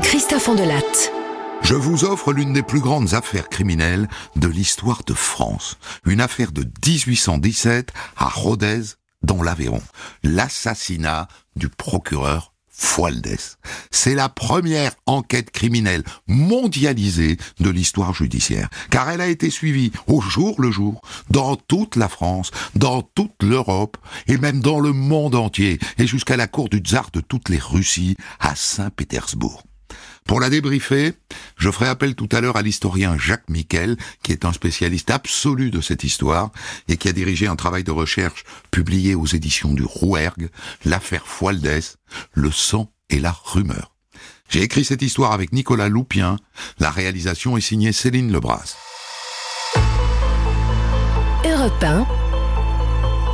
Christophe Latte. Je vous offre l'une des plus grandes affaires criminelles de l'histoire de France. Une affaire de 1817 à Rodez, dans l'Aveyron. L'assassinat du procureur Fualdès. C'est la première enquête criminelle mondialisée de l'histoire judiciaire, car elle a été suivie au jour le jour dans toute la France, dans toute l'Europe et même dans le monde entier, et jusqu'à la cour du tsar de toutes les Russies à Saint-Pétersbourg. Pour la débriefer, je ferai appel tout à l'heure à l'historien Jacques Miquel, qui est un spécialiste absolu de cette histoire et qui a dirigé un travail de recherche publié aux éditions du Rouergue, l'affaire Fualdès, le sang et la rumeur. J'ai écrit cette histoire avec Nicolas Loupien. La réalisation est signée Céline Lebras. Europe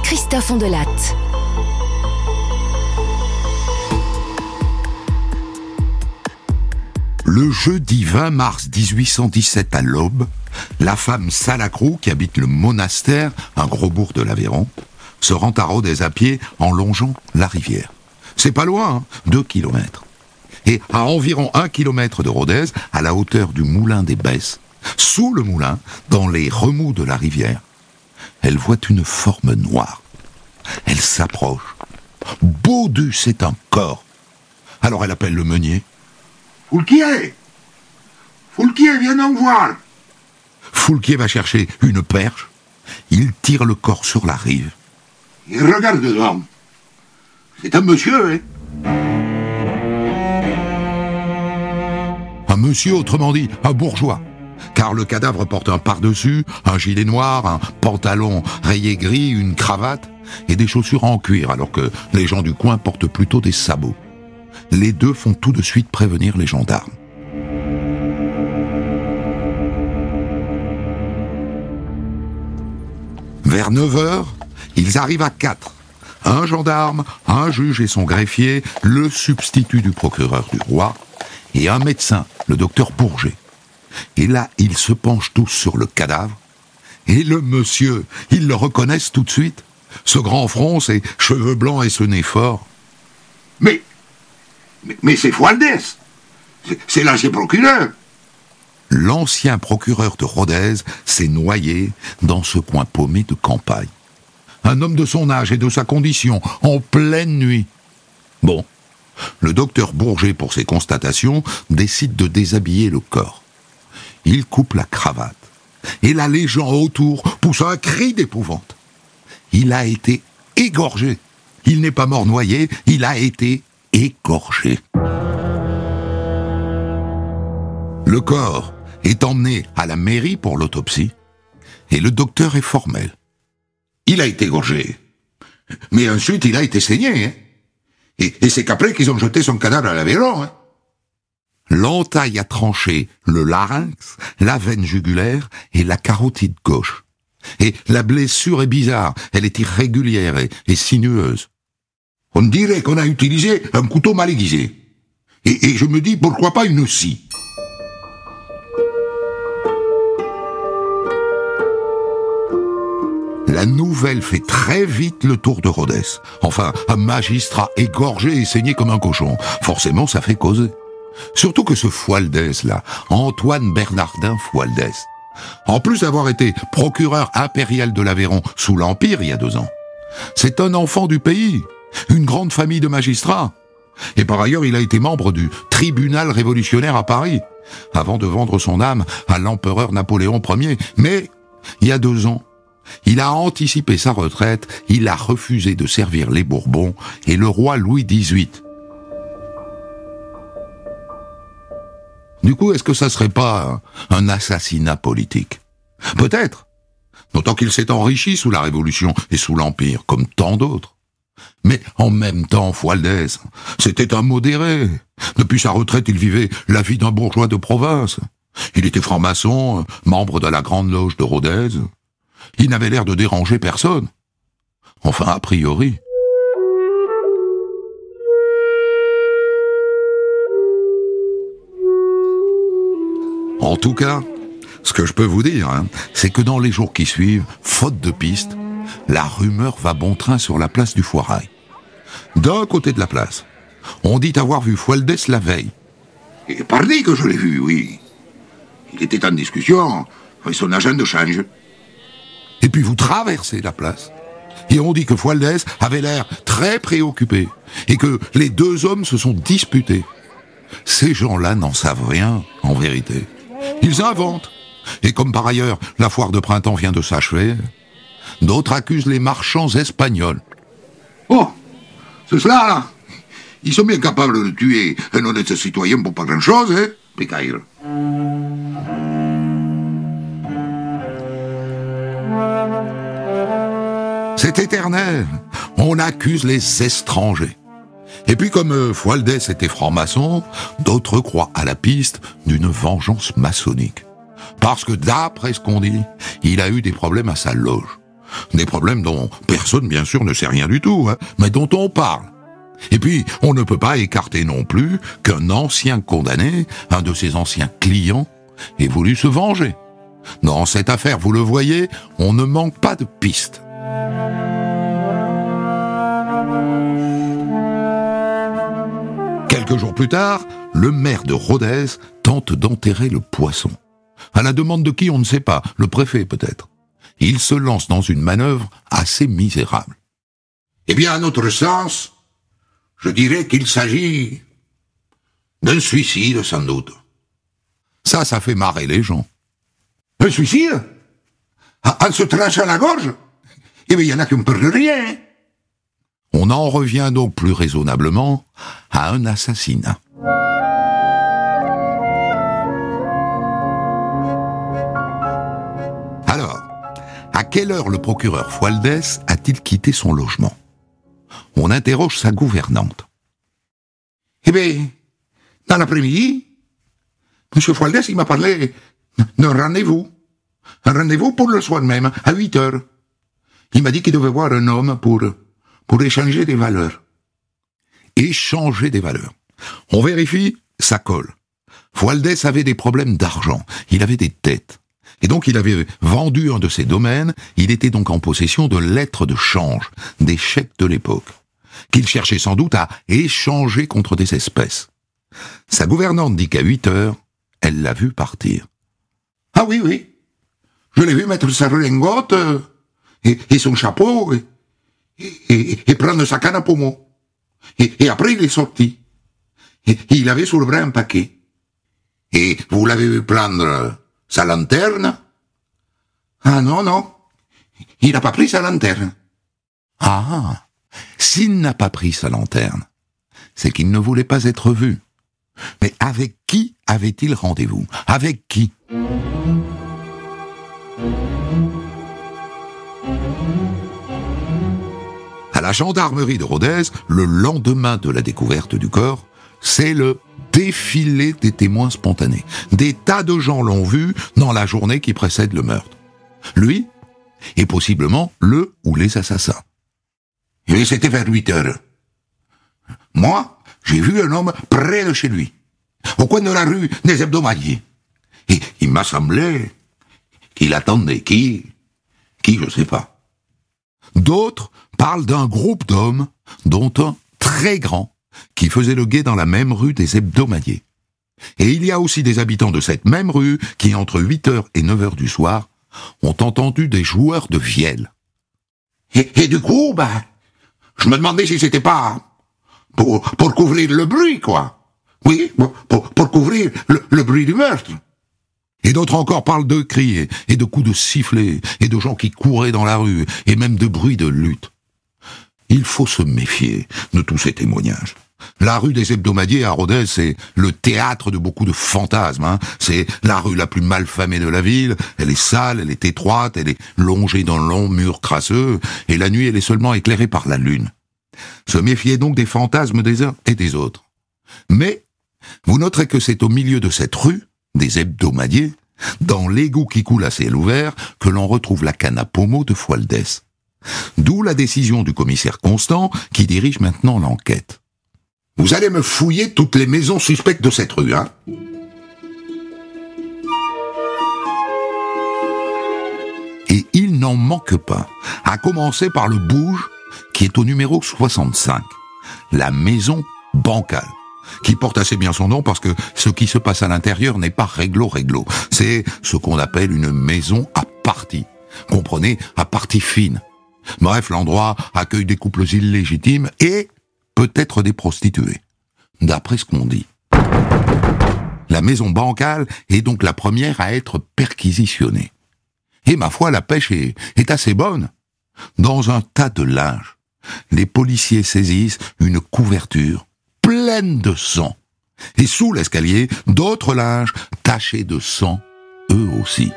Christophe Le jeudi 20 mars 1817 à l'aube, la femme Salacrou, qui habite le monastère, un gros bourg de l'Aveyron, se rend à Rodez à pied en longeant la rivière. C'est pas loin, hein, deux kilomètres. Et à environ un kilomètre de Rodez, à la hauteur du moulin des Besses, sous le moulin, dans les remous de la rivière, elle voit une forme noire. Elle s'approche. Baudu, c'est un corps. Alors elle appelle le meunier Foulquier Foulquier, viens donc voir Foulquier va chercher une perche. Il tire le corps sur la rive. Il regarde dedans. C'est un monsieur, hein Un monsieur, autrement dit, un bourgeois. Car le cadavre porte un pardessus, un gilet noir, un pantalon rayé gris, une cravate et des chaussures en cuir, alors que les gens du coin portent plutôt des sabots les deux font tout de suite prévenir les gendarmes. Vers 9 heures, ils arrivent à 4. Un gendarme, un juge et son greffier, le substitut du procureur du roi, et un médecin, le docteur Bourget. Et là, ils se penchent tous sur le cadavre. Et le monsieur, ils le reconnaissent tout de suite. Ce grand front, ses cheveux blancs et ce nez fort. Mais mais, c'est Fualdès. C'est l'ancien procureur. L'ancien procureur de Rodez s'est noyé dans ce coin paumé de campagne. Un homme de son âge et de sa condition, en pleine nuit. Bon, le docteur Bourget, pour ses constatations, décide de déshabiller le corps. Il coupe la cravate. Et là, les gens autour poussent un cri d'épouvante. Il a été égorgé. Il n'est pas mort noyé, il a été écorché. Le corps est emmené à la mairie pour l'autopsie et le docteur est formel. Il a été égorgé. Mais ensuite, il a été saigné. Hein. Et, c'est qu'après qu'ils ont jeté son cadavre à l'Aveyron. Hein. L'entaille a tranché le larynx, la veine jugulaire et la carotide gauche. Et la blessure est bizarre, elle est irrégulière et sinueuse. On dirait qu'on a utilisé un couteau mal aiguisé. Et, je me dis, pourquoi pas une scie? La nouvelle fait très vite le tour de Rhodes. Enfin, un magistrat égorgé et saigné comme un cochon. Forcément, ça fait causer. Surtout que ce Fualdès, là, Antoine Bernardin Fualdès, en plus d'avoir été procureur impérial de l'Aveyron sous l'Empire il y a deux ans, c'est un enfant du pays une grande famille de magistrats. Et par ailleurs, il a été membre du tribunal révolutionnaire à Paris, avant de vendre son âme à l'empereur Napoléon Ier. Mais, il y a deux ans, il a anticipé sa retraite, il a refusé de servir les Bourbons et le roi Louis XVIII. Du coup, est-ce que ça serait pas un assassinat politique? Peut-être. D'autant qu'il s'est enrichi sous la Révolution et sous l'Empire, comme tant d'autres. Mais en même temps, Fualdès, c'était un modéré. Depuis sa retraite, il vivait la vie d'un bourgeois de province. Il était franc-maçon, membre de la Grande Loge de Rodez. Il n'avait l'air de déranger personne. Enfin, a priori. En tout cas, ce que je peux vous dire, hein, c'est que dans les jours qui suivent, faute de pistes, la rumeur va bon train sur la place du Foirail. D'un côté de la place, On dit avoir vu Fualdès la veille. Et pardi que je l'ai vu, oui. Il était en discussion avec son agent de change. Et puis vous traversez la place. Et on dit que Fualdès avait l'air très préoccupé. Et que les deux hommes se sont disputés. Ces gens-là n'en savent rien, en vérité. Ils inventent. Et comme par ailleurs, la foire de printemps vient de s'achever, d'autres accusent les marchands espagnols. Oh, c'est cela, là. Ils sont bien capables de tuer un honnête citoyen pour pas grand-chose, hein, Pécaïre. C'est éternel. On accuse les étrangers. Et puis comme euh, Fualdès était franc-maçon, d'autres croient à la piste d'une vengeance maçonnique. Parce que d'après ce qu'on dit, il a eu des problèmes à sa loge. Des problèmes dont personne bien sûr ne sait rien du tout, hein, mais dont on parle. Et puis, on ne peut pas écarter non plus qu'un ancien condamné, un de ses anciens clients, ait voulu se venger. Dans cette affaire, vous le voyez, on ne manque pas de pistes. Quelques jours plus tard, le maire de Rodez tente d'enterrer le poisson. À la demande de qui, on ne sait pas, le préfet peut-être. Il se lance dans une manœuvre assez misérable. Eh bien, à notre sens, je dirais qu'il s'agit d'un suicide, sans doute. Ça, ça fait marrer les gens. Un suicide? En se tranchant la gorge? Eh bien, il y en a qui ne peur de rien. On en revient donc plus raisonnablement à un assassinat. Quelle heure le procureur Fualdès a-t-il quitté son logement? On interroge sa gouvernante. Eh bien, dans l'après-midi, M. Fualdès, il m'a parlé d'un rendez-vous. Un rendez-vous pour le soir même, à 8 heures. Il m'a dit qu'il devait voir un homme pour, pour échanger des valeurs. Échanger des valeurs. On vérifie, ça colle. Fualdès avait des problèmes d'argent. Il avait des dettes. Et donc il avait vendu un de ses domaines, il était donc en possession de lettres de change, des chèques de l'époque, qu'il cherchait sans doute à échanger contre des espèces. Sa gouvernante dit qu'à 8 heures, elle l'a vu partir. Ah oui, oui. Je l'ai vu mettre sa redingote euh, et, son chapeau et, prendre sa canne à pommeau. Et, et après, il est sorti. Et, il avait sur le bras un paquet. Et vous l'avez vu prendre sa lanterne Ah non, non. Il n'a pas pris sa lanterne. Ah, s'il n'a pas pris sa lanterne, c'est qu'il ne voulait pas être vu. Mais avec qui avait-il rendez-vous? Avec qui? À la gendarmerie de Rodez, le lendemain de la découverte du corps, c'est le défilé des témoins spontanés. Des tas de gens l'ont vu dans la journée qui précède le meurtre. Lui et possiblement le ou les assassins. Et c'était vers 8 heures. Moi, j'ai vu un homme près de chez lui, au coin de la rue des hebdomadiers. Et il m'a semblé qu'il attendait qui Qui, je sais pas. D'autres parlent d'un groupe d'hommes, dont un très grand, qui faisait le guet dans la même rue des hebdomadiers. Et il y a aussi des habitants de cette même rue qui, entre 8h et 9h du soir, ont entendu des joueurs de vielle. Et, et du coup, ben, je me demandais si c'était pas pour, pour couvrir le bruit, quoi. Oui, pour, pour couvrir le, le bruit du meurtre. Et d'autres encore parlent de cris et de coups de sifflet, et de gens qui couraient dans la rue, et même de bruits de lutte. Il faut se méfier de tous ces témoignages. La rue des hebdomadiers à Rodez, c'est le théâtre de beaucoup de fantasmes. Hein. C'est la rue la plus malfamée de la ville. Elle est sale, elle est étroite, elle est longée d'un long mur crasseux, et la nuit, elle est seulement éclairée par la lune. Se méfier donc des fantasmes des uns et des autres. Mais, vous noterez que c'est au milieu de cette rue, des hebdomadiers, dans l'égout qui coule à ciel ouvert, que l'on retrouve la canne à pommeau de Fualdès. D'où la décision du commissaire Constant qui dirige maintenant l'enquête. Vous allez me fouiller toutes les maisons suspectes de cette rue, hein Et il n'en manque pas, à commencer par le bouge qui est au numéro 65, la maison bancale qui porte assez bien son nom parce que ce qui se passe à l'intérieur n'est pas réglo-réglo. C'est ce qu'on appelle une maison à partie. Comprenez, à partie fine. Bref, l'endroit accueille des couples illégitimes et peut-être des prostituées. D'après ce qu'on dit. La maison bancale est donc la première à être perquisitionnée. Et ma foi, la pêche est, assez bonne. Dans un tas de linge, les policiers saisissent une couverture pleine de sang. Et sous l'escalier, d'autres linges tachés de sang, eux aussi.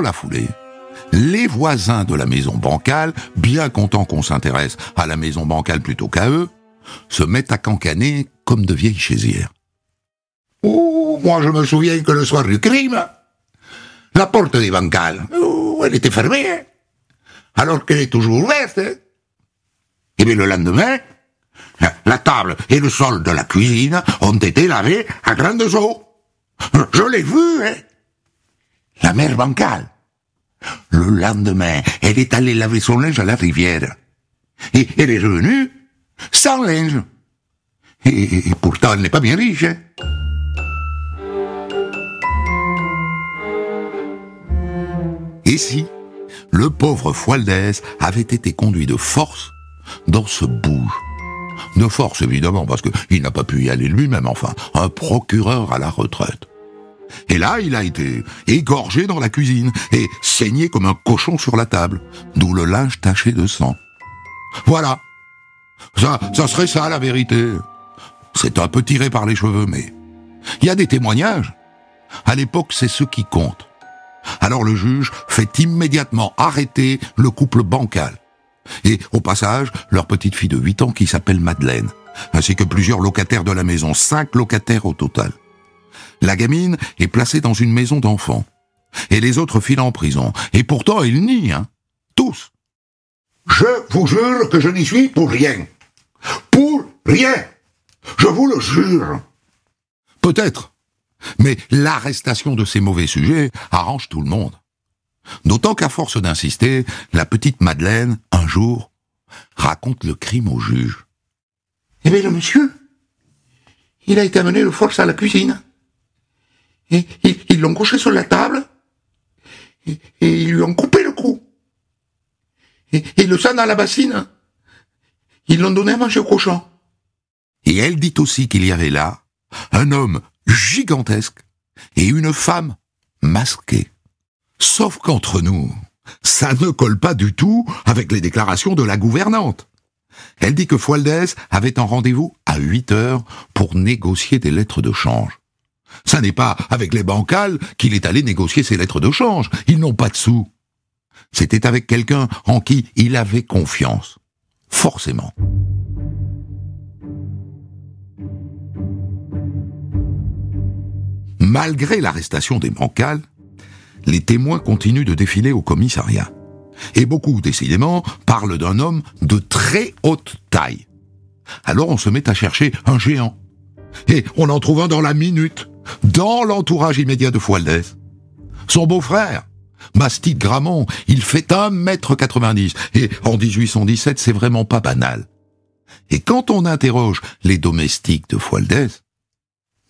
La foulée, les voisins de la maison bancale, bien contents qu'on s'intéresse à la maison bancale plutôt qu'à eux, se mettent à cancaner comme de vieilles chaisières. Oh, moi je me souviens que le soir du crime, la porte des bancales, elle était fermée, alors qu'elle est toujours ouverte. Et bien le lendemain, la table et le sol de la cuisine ont été lavés à grandes eaux. Je l'ai vu, hein. La mère bancale. Le lendemain, elle est allée laver son linge à la rivière. Et elle est revenue sans linge. Et, pourtant, elle n'est pas bien riche. hein. Et si le pauvre Fualdès avait été conduit de force dans ce bouge De force, évidemment, parce qu'il n'a pas pu y aller lui-même, enfin, un procureur à la retraite. Et là, il a été égorgé dans la cuisine et saigné comme un cochon sur la table, d'où le linge taché de sang. Voilà. Ça, ça serait ça, la vérité. C'est un peu tiré par les cheveux, mais il y a des témoignages. À l'époque, c'est ce qui compte. Alors le juge fait immédiatement arrêter le couple bancal. Et au passage, leur petite fille de 8 ans qui s'appelle Madeleine, ainsi que plusieurs locataires de la maison, cinq locataires au total. La gamine est placée dans une maison d'enfants. Et les autres filent en prison. Et pourtant, ils nient, hein. Tous. Je vous jure que je n'y suis pour rien. Pour rien. Je vous le jure. Peut-être. Mais l'arrestation de ces mauvais sujets arrange tout le monde. D'autant qu'à force d'insister, la petite Madeleine, un jour, raconte le crime au juge. Eh bien, le monsieur, il a été amené de force à la cuisine. Et ils l'ont couché sur la table. Et, et ils lui ont coupé le cou. Et, et le sang dans la bassine, ils l'ont donné à manger au cochon. Et elle dit aussi qu'il y avait là un homme gigantesque et une femme masquée. Sauf qu'entre nous, ça ne colle pas du tout avec les déclarations de la gouvernante. Elle dit que Fualdès avait un rendez-vous à 8 heures pour négocier des lettres de change. Ça n'est pas avec les bancales qu'il est allé négocier ses lettres de change. Ils n'ont pas de sous. C'était avec quelqu'un en qui il avait confiance. Forcément. Malgré l'arrestation des bancales, les témoins continuent de défiler au commissariat. Et beaucoup, décidément, parlent d'un homme de très haute taille. Alors on se met à chercher un géant. Et on en trouve un dans la minute, dans l'entourage immédiat de Fualdès. Son beau-frère, Bastide Gramont, il fait 1m90. Et en 1817, c'est vraiment pas banal. Et quand on interroge les domestiques de Fualdès,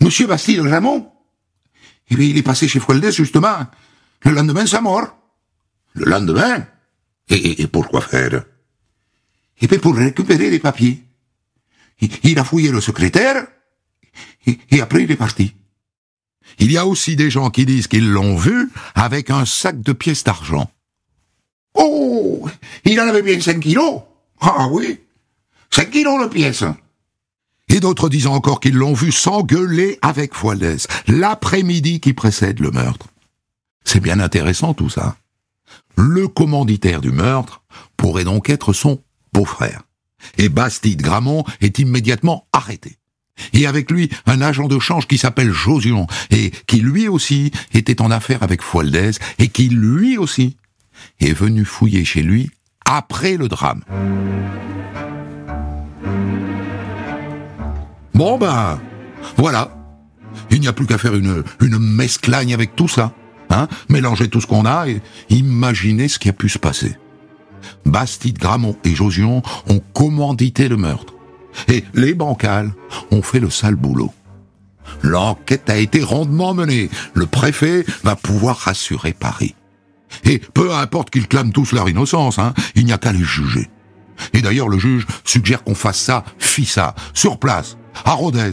Monsieur Bastille Ramon, eh il est passé chez Fualdès, justement, le lendemain de sa mort. Le lendemain? Et, et- et pourquoi faire? Eh bien, pour récupérer les papiers. Il, a fouillé le secrétaire, et après il est parti. Il y a aussi des gens qui disent qu'ils l'ont vu avec un sac de pièces d'argent. Oh Il en avait bien 5 kilos Ah oui 5 kilos de pièces Et d'autres disent encore qu'ils l'ont vu s'engueuler avec Fualdès l'après-midi qui précède le meurtre. C'est bien intéressant tout ça. Le commanditaire du meurtre pourrait donc être son beau-frère. Et Bastide Gramont est immédiatement arrêté. Et avec lui, un agent de change qui s'appelle Josion, et qui lui aussi était en affaire avec Fualdès, et qui lui aussi est venu fouiller chez lui après le drame. Bon ben, voilà. Il n'y a plus qu'à faire une, une mesclagne avec tout ça. Hein Mélangez tout ce qu'on a et imaginez ce qui a pu se passer. Bastide, Gramont et Josion ont commandité le meurtre. Et les bancales fait le sale boulot. L'enquête a été rondement menée. Le préfet va pouvoir rassurer Paris. Et peu importe qu'ils clament tous leur innocence, hein, il n'y a qu'à les juger. Et d'ailleurs, le juge suggère qu'on fasse ça, fit ça, sur place, à Rodez,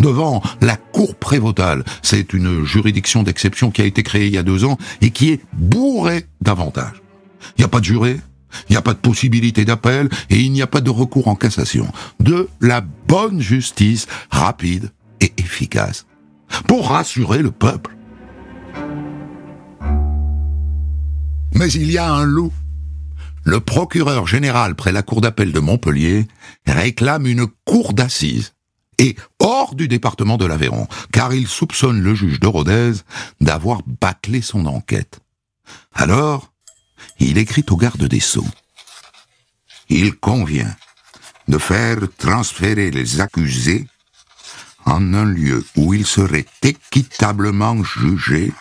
devant la cour prévotale. C'est une juridiction d'exception qui a été créée il y a deux ans et qui est bourrée d'avantages. Il n'y a pas de juré, il n'y a pas de possibilité d'appel et il n'y a pas de recours en cassation. De la bonne justice rapide et efficace pour rassurer le peuple. Mais il y a un loup. Le procureur général près la cour d'appel de Montpellier réclame une cour d'assises et hors du département de l'Aveyron, car il soupçonne le juge de Rodez d'avoir bâclé son enquête. Alors, il écrit au garde des Sceaux. Il convient de faire transférer les accusés en un lieu où ils seraient équitablement jugés,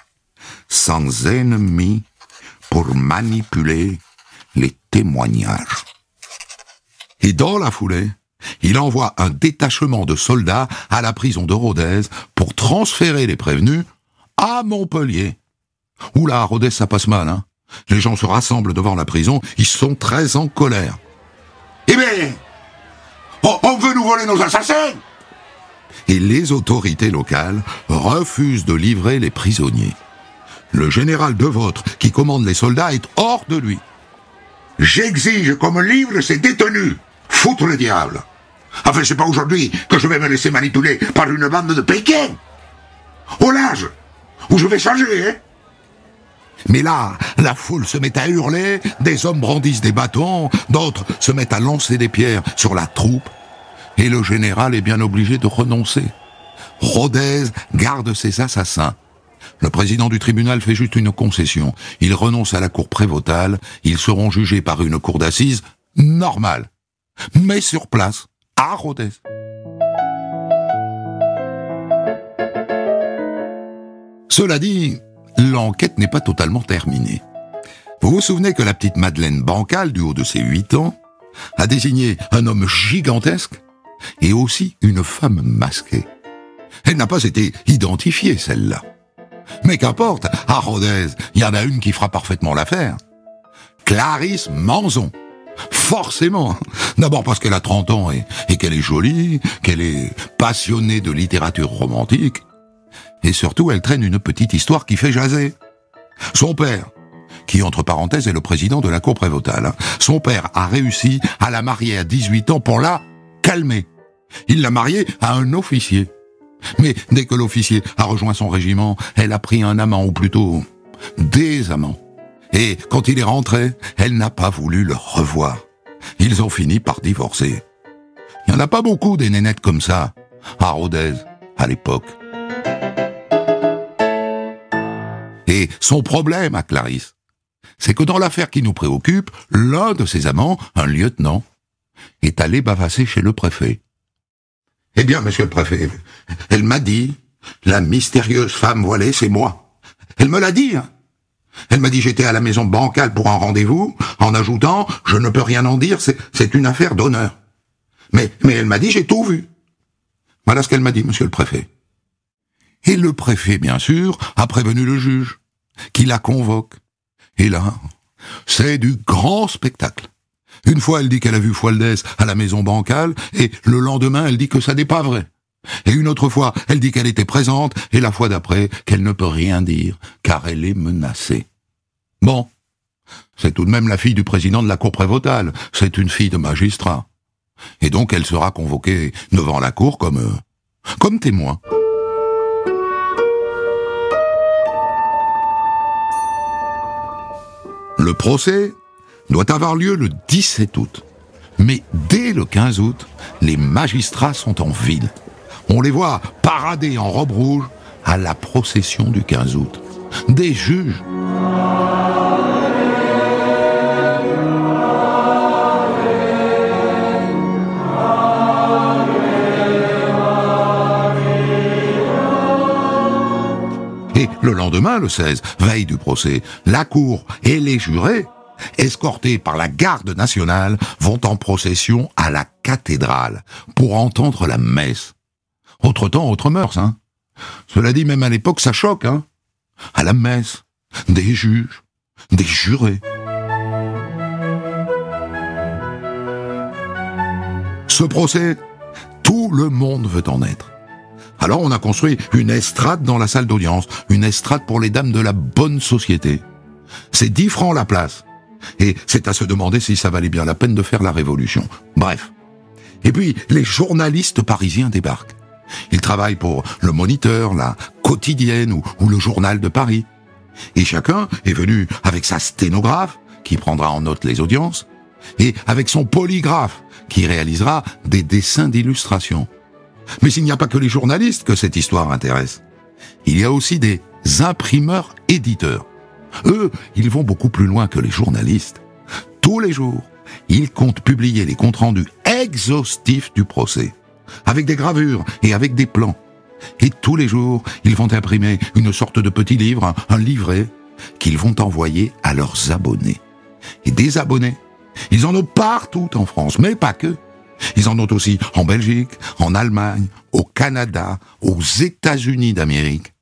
sans ennemis, pour manipuler les témoignages. Et dans la foulée, il envoie un détachement de soldats à la prison de Rodez pour transférer les prévenus à Montpellier. Oula, Rodez, ça passe mal, hein. Les gens se rassemblent devant la prison, ils sont très en colère. Eh bien, on veut nous voler nos assassins Et les autorités locales refusent de livrer les prisonniers. Le général de Vôtre, qui commande les soldats, est hors de lui. J'exige comme livre ces détenus. Foutre le diable. Enfin, c'est pas aujourd'hui que je vais me laisser manipuler par une bande de Pékin. Au large, où je vais changer, hein mais là, la foule se met à hurler, des hommes brandissent des bâtons, d'autres se mettent à lancer des pierres sur la troupe, et le général est bien obligé de renoncer. Rodez garde ses assassins. Le président du tribunal fait juste une concession. Il renonce à la cour prévotale, ils seront jugés par une cour d'assises normale, mais sur place, à Rodez. Cela dit, l'enquête n'est pas totalement terminée. Vous vous souvenez que la petite Madeleine Bancal, du haut de ses huit ans, a désigné un homme gigantesque et aussi une femme masquée. Elle n'a pas été identifiée, celle-là. Mais qu'importe, à Rodez, il y en a une qui fera parfaitement l'affaire. Clarisse Manzon. Forcément. D'abord parce qu'elle a 30 ans et qu'elle est jolie, qu'elle est passionnée de littérature romantique, et surtout, elle traîne une petite histoire qui fait jaser. Son père, qui entre parenthèses est le président de la cour prévotale, hein, son père a réussi à la marier à 18 ans pour la calmer. Il l'a mariée à un officier. Mais dès que l'officier a rejoint son régiment, elle a pris un amant, ou plutôt des amants. Et quand il est rentré, elle n'a pas voulu le revoir. Ils ont fini par divorcer. Il n'y en a pas beaucoup des nénettes comme ça, à Rodez, à l'époque. Et son problème à Clarisse, c'est que dans l'affaire qui nous préoccupe, l'un de ses amants, un lieutenant, est allé bavasser chez le préfet. Eh bien, monsieur le préfet, elle m'a dit, la mystérieuse femme voilée, c'est moi. Elle me l'a dit. Hein. Elle m'a dit j'étais à la maison bancale pour un rendez-vous, en ajoutant, je ne peux rien en dire, c'est une affaire d'honneur. Mais, mais elle m'a dit j'ai tout vu. Voilà ce qu'elle m'a dit, monsieur le préfet. Et le préfet, bien sûr, a prévenu le juge, qui la convoque. Et là, c'est du grand spectacle. Une fois, elle dit qu'elle a vu Fualdès à la maison bancale, et le lendemain, elle dit que ça n'est pas vrai. Et une autre fois, elle dit qu'elle était présente, et la fois d'après, qu'elle ne peut rien dire, car elle est menacée. Bon. C'est tout de même la fille du président de la cour prévotale. C'est une fille de magistrat. Et donc, elle sera convoquée devant la cour comme, euh, comme témoin. Le procès doit avoir lieu le 17 août. Mais dès le 15 août, les magistrats sont en ville. On les voit parader en robe rouge à la procession du 15 août. Des juges. Et Le lendemain, le 16, veille du procès, la cour et les jurés, escortés par la garde nationale, vont en procession à la cathédrale pour entendre la messe. Autre temps, autre mœurs, hein. Cela dit, même à l'époque, ça choque, hein. À la messe, des juges, des jurés. Ce procès, tout le monde veut en être. Alors on a construit une estrade dans la salle d'audience, une estrade pour les dames de la bonne société. C'est 10 francs la place. Et c'est à se demander si ça valait bien la peine de faire la révolution. Bref. Et puis, les journalistes parisiens débarquent. Ils travaillent pour le Moniteur, la Quotidienne ou, ou le Journal de Paris. Et chacun est venu avec sa sténographe, qui prendra en note les audiences, et avec son polygraphe, qui réalisera des dessins d'illustration. Mais il n'y a pas que les journalistes que cette histoire intéresse. Il y a aussi des imprimeurs éditeurs. Eux, ils vont beaucoup plus loin que les journalistes. Tous les jours, ils comptent publier les comptes rendus exhaustifs du procès, avec des gravures et avec des plans. Et tous les jours, ils vont imprimer une sorte de petit livre, un livret, qu'ils vont envoyer à leurs abonnés. Et des abonnés, ils en ont partout en France, mais pas que. Ils en ont aussi en Belgique, en Allemagne, au Canada, aux États-Unis d'Amérique,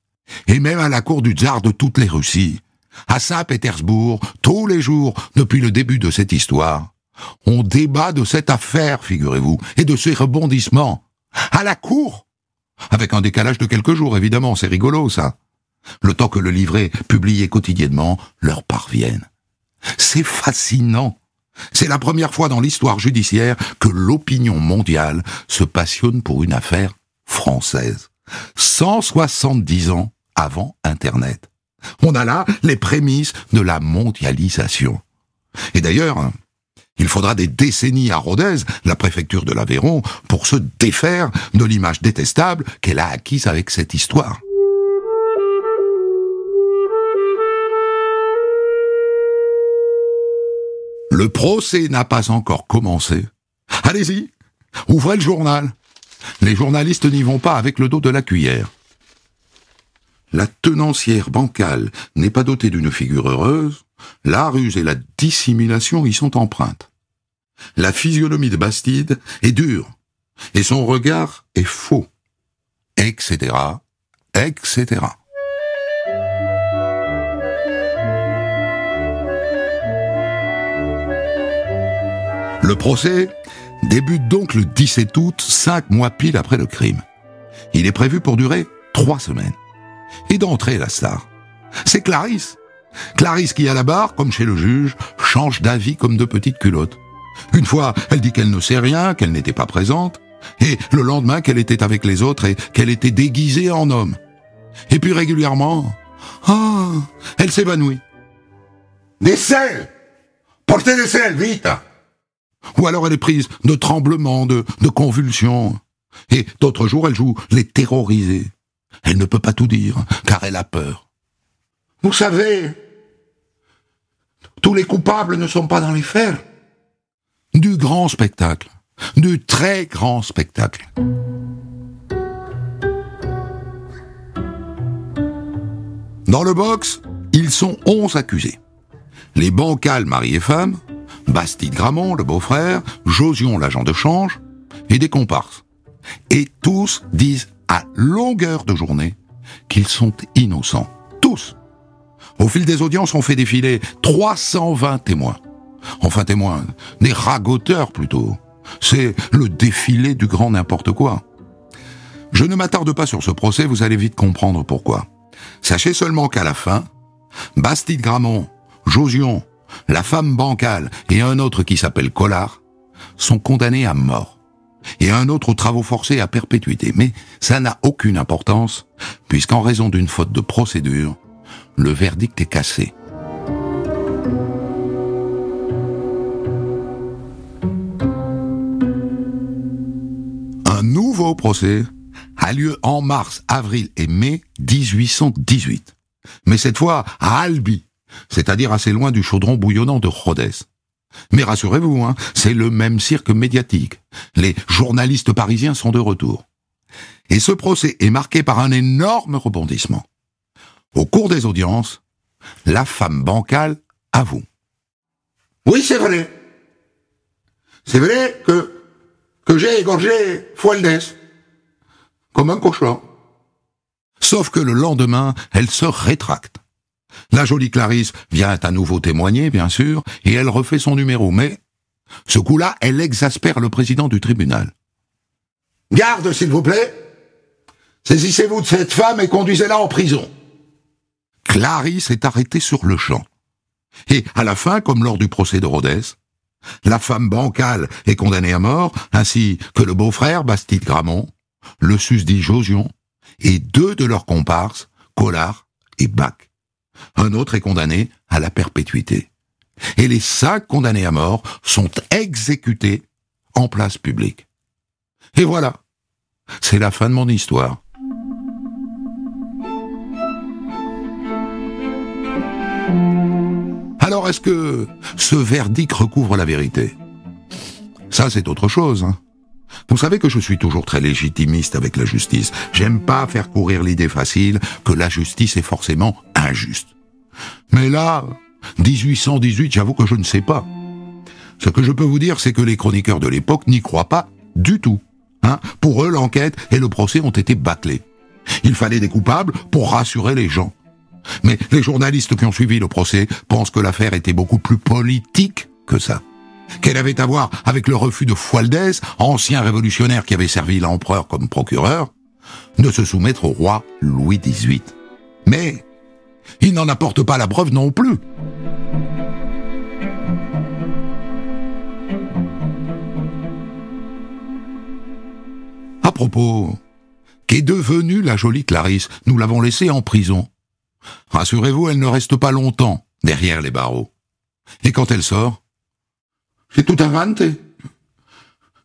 et même à la cour du tsar de toutes les Russies. À Saint-Pétersbourg, tous les jours, depuis le début de cette histoire, on débat de cette affaire, figurez-vous, et de ses rebondissements. À la cour Avec un décalage de quelques jours, évidemment, c'est rigolo, ça. Le temps que le livret, publié quotidiennement, leur parvienne. C'est fascinant. C'est la première fois dans l'histoire judiciaire que l'opinion mondiale se passionne pour une affaire française. 170 ans avant Internet. On a là les prémices de la mondialisation. Et d'ailleurs, il faudra des décennies à Rodez, la préfecture de l'Aveyron, pour se défaire de l'image détestable qu'elle a acquise avec cette histoire. Le procès n'a pas encore commencé. Allez-y, ouvrez le journal. Les journalistes n'y vont pas avec le dos de la cuillère. La tenancière bancale n'est pas dotée d'une figure heureuse, la ruse et la dissimulation y sont empreintes. La physionomie de Bastide est dure, et son regard est faux, etc., etc. Le procès débute donc le 17 août, cinq mois pile après le crime. Il est prévu pour durer trois semaines. Et d'entrer la star. C'est Clarisse. Clarisse qui, à la barre, comme chez le juge, change d'avis comme de petites culottes. Une fois, elle dit qu'elle ne sait rien, qu'elle n'était pas présente, et le lendemain qu'elle était avec les autres et qu'elle était déguisée en homme. Et puis régulièrement, ah, elle s'évanouit. Des selles Portez des selles, vite ou alors elle est prise de tremblements, de, convulsions. Et d'autres jours, elle joue les terrorisées. Elle ne peut pas tout dire, car elle a peur. Vous savez, tous les coupables ne sont pas dans les fers. Du grand spectacle. Du très grand spectacle. Dans le box, ils sont onze accusés. Les bancales mari et femme, Bastide Gramont, le beau-frère, Josion, l'agent de change, et des comparses. Et tous disent à longueur de journée qu'ils sont innocents. Tous. Au fil des audiences, on fait défiler 320 témoins. Enfin témoins, des ragoteurs plutôt. C'est le défilé du grand n'importe quoi. Je ne m'attarde pas sur ce procès, vous allez vite comprendre pourquoi. Sachez seulement qu'à la fin, Bastide Gramont, Josion, la femme bancale et un autre qui s'appelle Collard sont condamnés à mort et un autre aux travaux forcés à perpétuité. Mais ça n'a aucune importance puisqu'en raison d'une faute de procédure, le verdict est cassé. Un nouveau procès a lieu en mars, avril et mai 1818. Mais cette fois à Albi, c'est-à-dire assez loin du chaudron bouillonnant de Rhodes. Mais rassurez-vous, hein, c'est le même cirque médiatique. Les journalistes parisiens sont de retour. Et ce procès est marqué par un énorme rebondissement. Au cours des audiences, la femme bancale avoue. Oui, c'est vrai. C'est vrai que, que j'ai égorgé Fualdès. Comme un cochon. Sauf que le lendemain, elle se rétracte. La jolie Clarisse vient à nouveau témoigner, bien sûr, et elle refait son numéro, mais ce coup-là, elle exaspère le président du tribunal. Garde, s'il vous plaît. Saisissez-vous de cette femme et conduisez-la en prison. Clarisse est arrêtée sur le champ. Et à la fin, comme lors du procès de Rodez, la femme bancale est condamnée à mort, ainsi que le beau-frère Bastide Gramont, le susdit Josion, et deux de leurs comparses, Collard et Bach. Un autre est condamné à la perpétuité. Et les cinq condamnés à mort sont exécutés en place publique. Et voilà, c'est la fin de mon histoire. Alors est-ce que ce verdict recouvre la vérité? Ça c'est autre chose. Hein. Vous savez que je suis toujours très légitimiste avec la justice. J'aime pas faire courir l'idée facile que la justice est forcément injuste. Mais là, 1818, j'avoue que je ne sais pas. Ce que je peux vous dire, c'est que les chroniqueurs de l'époque n'y croient pas du tout. Hein pour eux, l'enquête et le procès ont été bâclés. Il fallait des coupables pour rassurer les gens. Mais les journalistes qui ont suivi le procès pensent que l'affaire était beaucoup plus politique que ça qu'elle avait à voir avec le refus de Fualdès, ancien révolutionnaire qui avait servi l'empereur comme procureur, de se soumettre au roi Louis XVIII. Mais il n'en apporte pas la preuve non plus. À propos, qu'est devenue la jolie Clarisse? Nous l'avons laissée en prison. Rassurez-vous, elle ne reste pas longtemps derrière les barreaux. Et quand elle sort, j'ai tout inventé.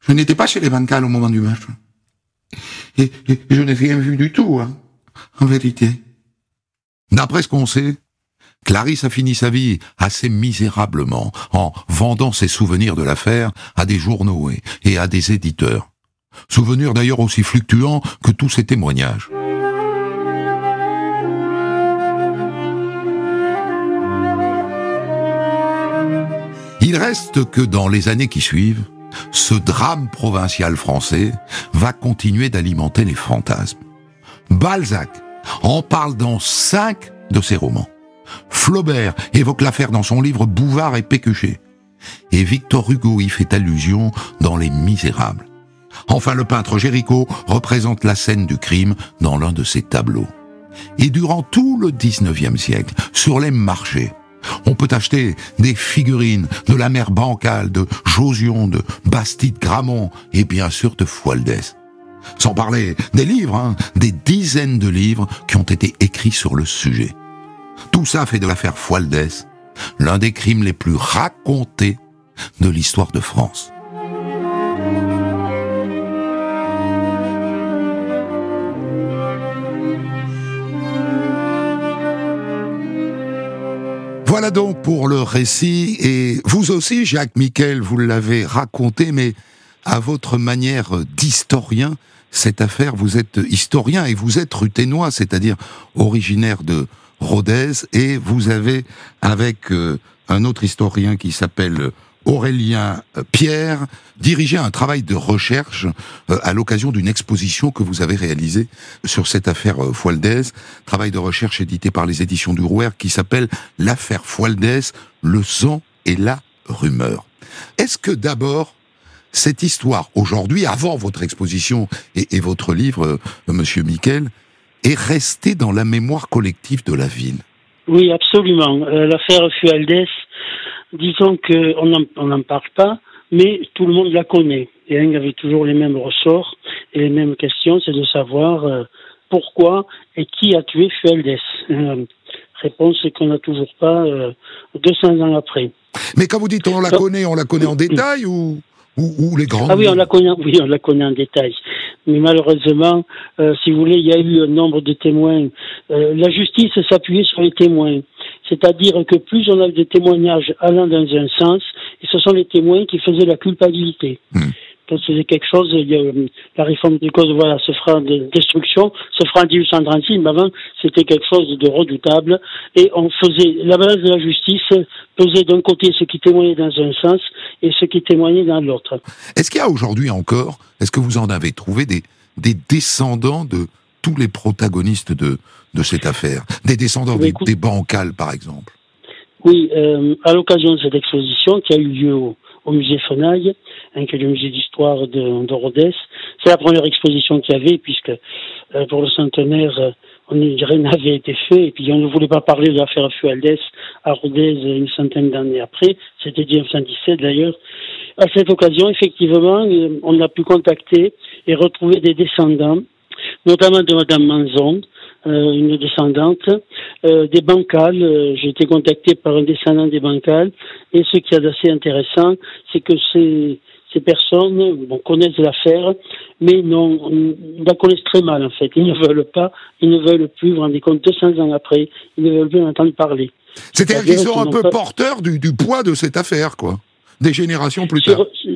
Je n'étais pas chez les bancales au moment du meurtre. Et, je n'ai rien vu du tout, hein, en vérité. D'après ce qu'on sait, Clarisse a fini sa vie assez misérablement en vendant ses souvenirs de l'affaire à des journaux et à des éditeurs. Souvenirs d'ailleurs aussi fluctuants que tous ses témoignages. Il reste que dans les années qui suivent, ce drame provincial français va continuer d'alimenter les fantasmes. Balzac en parle dans cinq de ses romans. Flaubert évoque l'affaire dans son livre Bouvard et Pécuchet. Et Victor Hugo y fait allusion dans Les Misérables. Enfin, le peintre Géricault représente la scène du crime dans l'un de ses tableaux. Et durant tout le 19e siècle, sur les marchés, on peut acheter des figurines de la mère bancale, de Josion, de Bastide Gramont et bien sûr de Fualdès. Sans parler des livres, hein, des dizaines de livres qui ont été écrits sur le sujet. Tout ça fait de l'affaire Fualdès l'un des crimes les plus racontés de l'histoire de France. Voilà donc pour le récit, et vous aussi, Jacques Miquel, vous l'avez raconté, mais à votre manière d'historien, cette affaire, vous êtes historien et vous êtes ruténois, c'est-à-dire originaire de Rodez, et vous avez, avec euh, un autre historien qui s'appelle Aurélien euh, Pierre dirigeait un travail de recherche euh, à l'occasion d'une exposition que vous avez réalisée sur cette affaire euh, Fualdès, travail de recherche édité par les éditions du Rouer qui s'appelle L'affaire Fualdès, le sang et la rumeur. Est-ce que d'abord, cette histoire aujourd'hui, avant votre exposition et, votre livre, Monsieur Miquel, est restée dans la mémoire collective de la ville? Oui, absolument. L'affaire Fualdès disons qu'on n'en parle pas, mais tout le monde la connaît. Et il y avait toujours les mêmes ressorts et les mêmes questions, c'est de savoir euh, pourquoi et qui a tué Fualdès. Euh, réponse qu'on n'a toujours pas 200 euh, ans après. Mais quand vous dites on la connaît, on la connaît en détail ou, ou, les grands? Ah oui, on la connaît, oui, on la connaît en détail. Mais malheureusement, si vous voulez, il y a eu un nombre de témoins. la justice s'appuyait sur les témoins. C'est-à-dire que plus on a des témoignages allant dans un sens, et ce sont les témoins qui faisaient la culpabilité. Hmm. c'est quelque chose, euh, la réforme du code voilà, se fera de destruction, se fera en 1836, mais avant c'était quelque chose de redoutable et on faisait la balance de la justice pesait d'un côté ce qui témoignait dans un sens et ce qui témoignait dans l'autre. Est-ce qu'il y a aujourd'hui encore, est-ce que vous en avez trouvé des, des descendants de tous les protagonistes de, de cette affaire Des descendants des, des bancales par exemple Oui, euh, à l'occasion de cette exposition qui a eu lieu au, au musée Fenaille, hein, qui est le musée d'histoire de, de Rodez. C'est la première exposition qu'il y avait, puisque euh, pour le centenaire, euh, on rien n'avait été fait, et puis on ne voulait pas parler de l'affaire Fualdès à Rodez une centaine d'années après, c'était 1917 d'ailleurs. À cette occasion, effectivement, on a pu contacter et retrouver des descendants, notamment de Madame Manzon, euh, une descendante, euh, des bancales. Euh, j'ai été contacté par un descendant des bancales. Et ce qui est assez intéressant, c'est que ces, ces personnes bon, connaissent l'affaire, mais non, la connaissent très mal en fait. Ils ne veulent pas, ils ne veulent plus, vous vous rendez compte, 200 ans après, ils ne veulent plus en entendre parler. C'est-à-dire qu'ils sont un peu pas... porteurs du, du, poids de cette affaire, quoi. Des générations plus tard. Sur,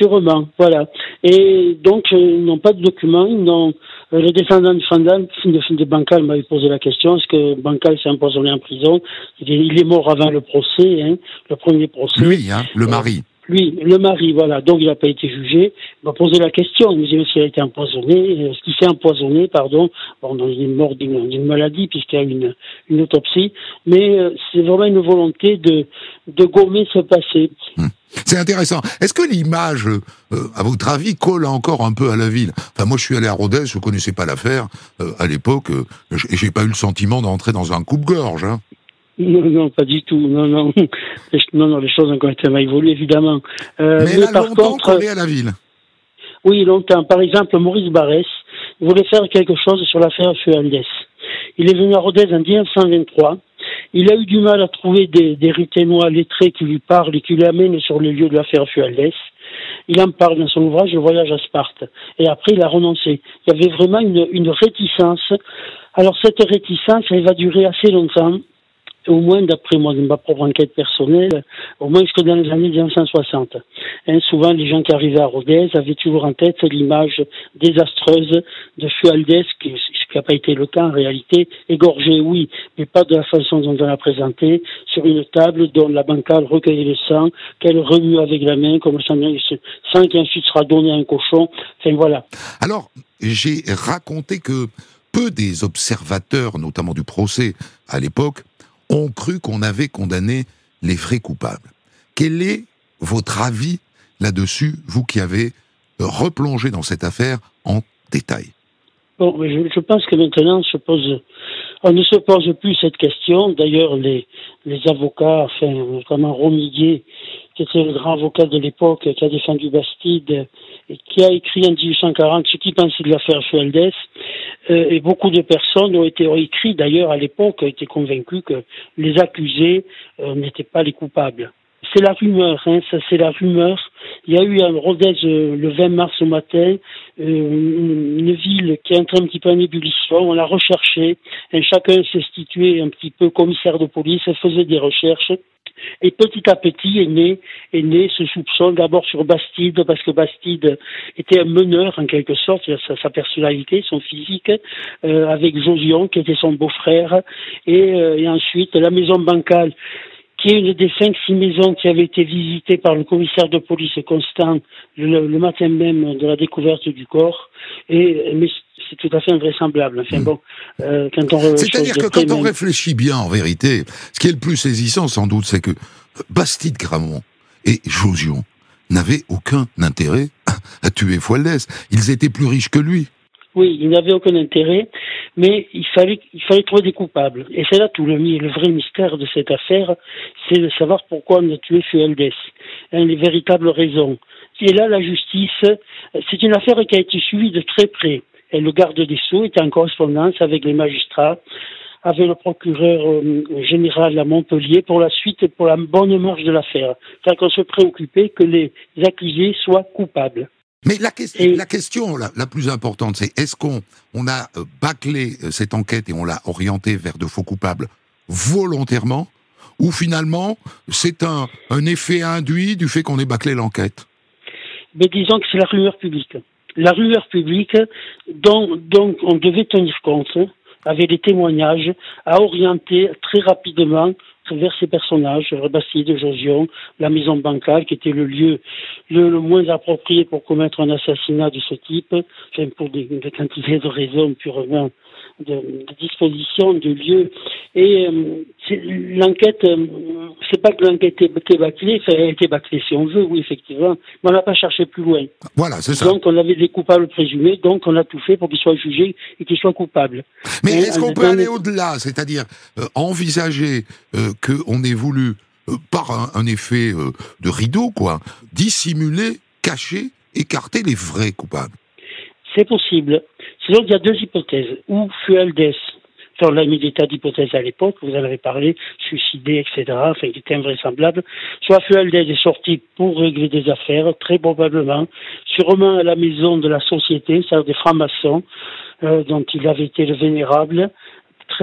sûrement, voilà. Et donc, ils n'ont pas de documents, ils n'ont euh, le descendant de Fandal, de, de Bancal, m'avait posé la question est-ce que Bancal s'est empoisonné en prison? Il est, mort avant le procès, hein, le premier procès. Lui, hein, le mari. Euh, lui, le mari, voilà. Donc, il n'a pas été jugé. Il m'a posé la question. Il me dit s'il a été empoisonné. Euh, ce qui s'est empoisonné, pardon. Bon, une mort d'une maladie, puisqu'il y a une, une autopsie. Mais euh, c'est vraiment une volonté de, de gommer ce passé. Hum. C'est intéressant. Est-ce que l'image, euh, à votre avis, colle encore un peu à la ville? Enfin, moi, je suis allé à Rodez, je connaissais pas l'affaire euh, à l'époque, euh, et j'ai pas eu le sentiment d'entrer dans un coupe-gorge. Hein. Non, non, pas du tout. Non, non, non, non, les choses ont complètement évolué, évidemment. Euh, mais, longtemps contre, collé à la ville. Oui, longtemps. Par exemple, Maurice Barrès voulait faire quelque chose sur l'affaire Fualdès. Il est venu à Rodez en 1923. Il a eu du mal à trouver des, des riténois lettrés qui lui parlent et qui l'amènent sur les lieux de l'affaire Fualdès. Il en parle dans son ouvrage Le voyage à Sparte. Et après, il a renoncé. Il y avait vraiment une, une réticence. Alors, cette réticence, elle va durer assez longtemps au moins d'après moi, de ma propre enquête personnelle, au moins jusque dans les années 1960. Hein, souvent, les gens qui arrivaient à Rodez avaient toujours en tête l'image désastreuse de Fualdès, ce qui n'a pas été le cas en réalité, égorgé, oui, mais pas de la façon dont on l'a présenté, sur une table dont la bancale recueillait le sang, qu'elle remue avec la main, comme le sang, sang qui ensuite sera donné à un cochon. Enfin voilà. Alors, j'ai raconté que peu des observateurs, notamment du procès à l'époque, ont cru qu'on avait condamné les vrais coupables. Quel est votre avis là-dessus, vous qui avez replongé dans cette affaire en détail? Bon, je, je, pense que maintenant se pose, on ne se pose plus cette question. D'ailleurs, les, les avocats, enfin, notamment Romiguier, qui était le grand avocat de l'époque, qui a défendu Bastide, et qui a écrit en 1840 ce qu'il pensait de l'affaire Fualdès, euh, et beaucoup de personnes ont été ont écrit d'ailleurs à l'époque, ont été convaincus que les accusés euh, n'étaient pas les coupables. C'est la rumeur, hein, ça c'est la rumeur. Il y a eu à Rodez euh, le 20 mars au matin euh, une ville qui est entrée un petit peu en ébullition. On l'a recherché. Et chacun s'est situé un petit peu commissaire de police, faisait des recherches. Et petit à petit est né, est né ce soupçon d'abord sur Bastide, parce que Bastide était un meneur en quelque sorte, sa, sa personnalité, son physique, euh, avec Josion qui était son beau-frère, et, euh, et ensuite la maison bancale qui est une des cinq six maisons qui avait été visitée par le commissaire de police Constant le, le matin même de la découverte du corps. Et mais c'est tout à fait invraisemblable. Enfin bon, euh, c'est-à-dire que quand on réfléchit bien, en vérité, ce qui est le plus saisissant, sans doute, c'est que Bastide Gramont et Josion n'avaient aucun intérêt à tuer Fualdès. Ils étaient plus riches que lui. Oui, il n'avait aucun intérêt, mais il fallait, il fallait trouver des coupables. Et c'est là tout le, le vrai mystère de cette affaire, c'est de savoir pourquoi on a tué Fualdès, hein, les véritables raisons. Et là, la justice, c'est une affaire qui a été suivie de très près. Et le garde des Sceaux était en correspondance avec les magistrats, avec le procureur euh, général à Montpellier pour la suite et pour la bonne marche de l'affaire. C'est-à-dire qu'on se préoccupait que les accusés soient coupables. Mais la, que et... la question la, la, plus importante, c'est est-ce qu'on on a bâclé cette enquête et on l'a orientée vers de faux coupables volontairement, ou finalement c'est un, un effet induit du fait qu'on ait bâclé l'enquête? Mais disons que c'est la rumeur publique. La rumeur publique dont, dont on devait tenir compte avec des témoignages, a orienté très rapidement vers ces personnages, Bastille de Josion, la maison bancale, qui était le lieu le, moins approprié pour commettre un assassinat de ce type, pour des, quantités de raisons purement de, de disposition de lieu. Et euh, l'enquête, euh, c'est pas que l'enquête était bâclée, ça a été bâclée si on veut, oui, effectivement, mais on n'a pas cherché plus loin. Voilà, c'est ça. Donc on avait des coupables présumés, donc on a tout fait pour qu'ils soient jugés et qu'ils soient coupables. Mais est-ce qu'on peut aller au-delà, c'est-à-dire euh, envisager euh, qu'on ait voulu, euh, par un, un effet de rideau, quoi, dissimuler, cacher, écarter les vrais coupables? C'est possible. Sinon, il y a deux hypothèses. Ou Fualdès, enfin, on a mis des tas d'hypothèses à l'époque, vous en avez parlé, suicidé, etc., enfin, qui était invraisemblable. Soit Fualdès est sorti pour régler des affaires, très probablement, sûrement à la maison de la société, c'est-à-dire des francs-maçons, euh, dont il avait été le vénérable.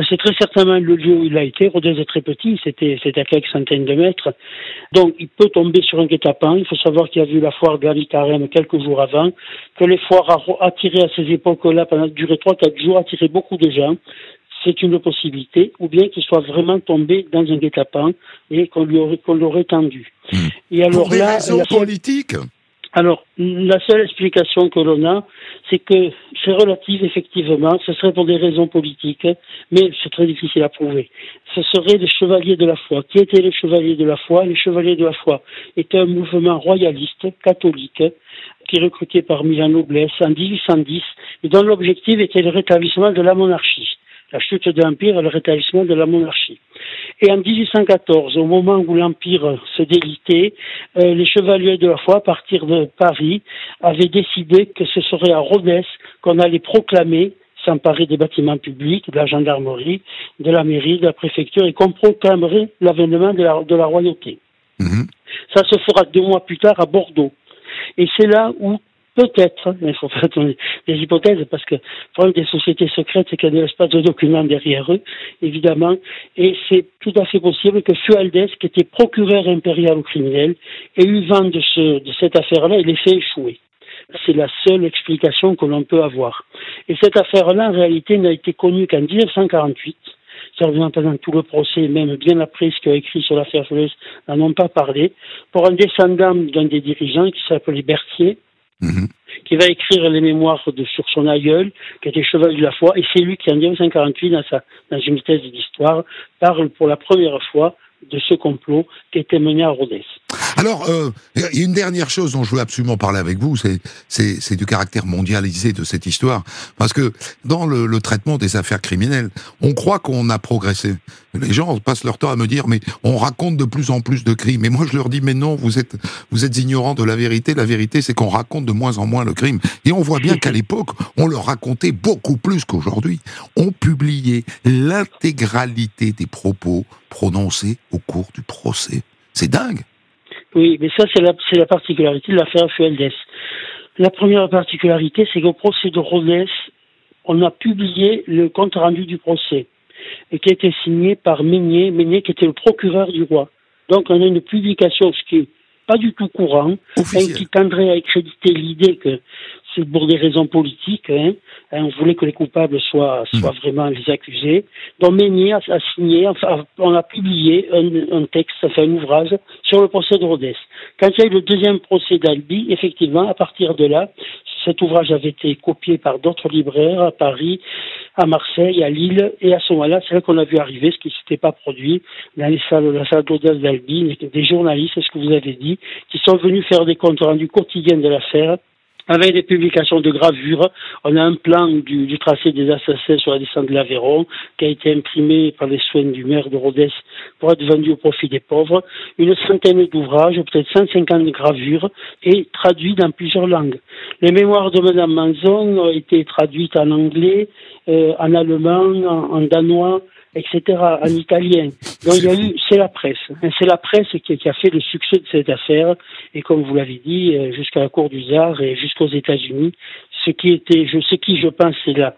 C'est très certainement le lieu où il a été. Rodez est très petit, c'était à quelques centaines de mètres. Donc, il peut tomber sur un guet-apens. Il faut savoir qu'il a vu la foire la Carême quelques jours avant, que les foires a- attiraient à ces époques-là, pendant duré trois, quatre jours, attiraient beaucoup de gens. C'est une possibilité, ou bien qu'il soit vraiment tombé dans un guet-apens et qu'on lui aurait, qu'on l'aurait tendu. Hmm. Et alors Pour des là, raisons la seule- politiques alors, la seule explication que l'on a, c'est que c'est relatif, effectivement, ce serait pour des raisons politiques, mais c'est très difficile à prouver. Ce seraient les chevaliers de la foi. Qui étaient les chevaliers de la foi? Les chevaliers de la foi étaient un mouvement royaliste, catholique, qui est recruté parmi la noblesse en 1810, et dont l'objectif était le rétablissement de la monarchie. La chute de l'Empire et le rétablissement de la monarchie. Et en 1814, au moment où l'Empire se délitait, euh, les chevaliers de la foi, à partir de Paris, avaient décidé que ce serait à Rodez qu'on allait proclamer, s'emparer des bâtiments publics, de la gendarmerie, de la mairie, de la préfecture, et qu'on proclamerait l'avènement de la, de la royauté. Mhm. Ça se fera deux mois plus tard à Bordeaux. Et c'est là où peut-être, mais il faut faire des hypothèses parce que le problème des sociétés secrètes, c'est qu'elles ne laissent pas de documents derrière eux, évidemment. Et c'est tout à fait possible que Fualdès, qui était procureur impérial au criminel, ait eu vent de, ce, de cette affaire-là et l'ait fait échouer. C'est la seule explication que l'on peut avoir. Et cette affaire-là, en réalité, n'a été connue qu'en 1948. Certainement pendant tout le procès, même bien après ce qu'a écrit sur l'affaire Fleury, n'en ont pas parlé, pour un descendant d'un des dirigeants qui s'appelait Berthier, Mhm. qui va écrire les mémoires de, sur son aïeul, qui était chevalier de la foi, et c'est lui qui, en 1948, dans, sa, dans une thèse d'histoire, parle pour la première fois de ce complot qui était mené à Rodez. Alors, euh, il y a une dernière chose dont je veux absolument parler avec vous, c'est du caractère mondialisé de cette histoire, parce que dans le, le traitement des affaires criminelles, on croit qu'on a progressé. Les gens passent leur temps à me dire, mais on raconte de plus en plus de crimes. Et moi, je leur dis, mais non, vous êtes vous êtes ignorants de la vérité. La vérité, c'est qu'on raconte de moins en moins le crime. Et on voit bien qu'à l'époque, on le racontait beaucoup plus qu'aujourd'hui. On publiait l'intégralité des propos prononcés au cours du procès. C'est dingue. Oui, mais ça, c'est la, c'est la particularité de l'affaire Fualdès. La première particularité, c'est qu'au procès de Rodez, on a publié le compte rendu du procès, et qui a été signé par Meignet, Meignet qui était le procureur du roi. Donc, on a une publication, ce qui est pas du tout courant, et Officiel. qui tendrait à accréditer l'idée que pour des raisons politiques. Hein, Hein, on voulait que les coupables soient, soient vraiment les accusés. Donc Meignet a, a signé, enfin, on a publié un, un texte, enfin un ouvrage sur le procès de Rodez. Quand il y a eu le deuxième procès d'Albi, effectivement, à partir de là, cet ouvrage avait été copié par d'autres libraires à Paris, à Marseille, à Lille, et à ce moment-là, c'est là qu'on a vu arriver ce qui ne s'était pas produit dans les salles, la salle d'audience d'Albi, des journalistes, c'est ce que vous avez dit, qui sont venus faire des comptes rendus quotidiens de l'affaire, avec des publications de gravures. On a un plan du, du tracé des assassins sur la descente de l'Aveyron qui a été imprimé par les soins du maire de Rodez pour être vendu au profit des pauvres. Une centaine d'ouvrages, peut-être 150 gravures et traduits dans plusieurs langues. Les mémoires de Madame Manzon ont été traduites en anglais, euh, en allemand, en, en danois, etc., en italien. Donc il y a eu, c'est la presse. Hein, C'est la presse qui, qui, a fait le succès de cette affaire, et comme vous l'avez dit, euh, jusqu'à la Cour du Tsar et jusqu'aux États-Unis, ce qui était, je sais qui, je pense, c'est la,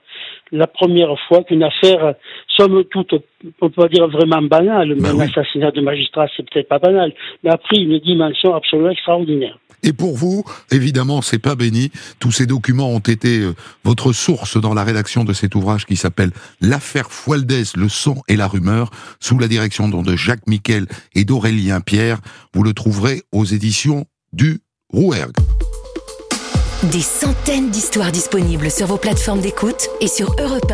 la première fois qu'une affaire, somme toute, on peut pas dire vraiment banale, mais Ben un oui. assassinat de magistrat, c'est peut-être pas banal, mais a pris une dimension absolument extraordinaire. Et pour vous, évidemment, c'est pas béni. Tous ces documents ont été euh, votre source dans la rédaction de cet ouvrage qui s'appelle L'affaire Fualdès, le son et la rumeur, sous la direction de Jacques Miquel et d'Aurélien Pierre. Vous le trouverez aux éditions du Rouergue. Des centaines d'histoires disponibles sur vos plateformes d'écoute et sur europe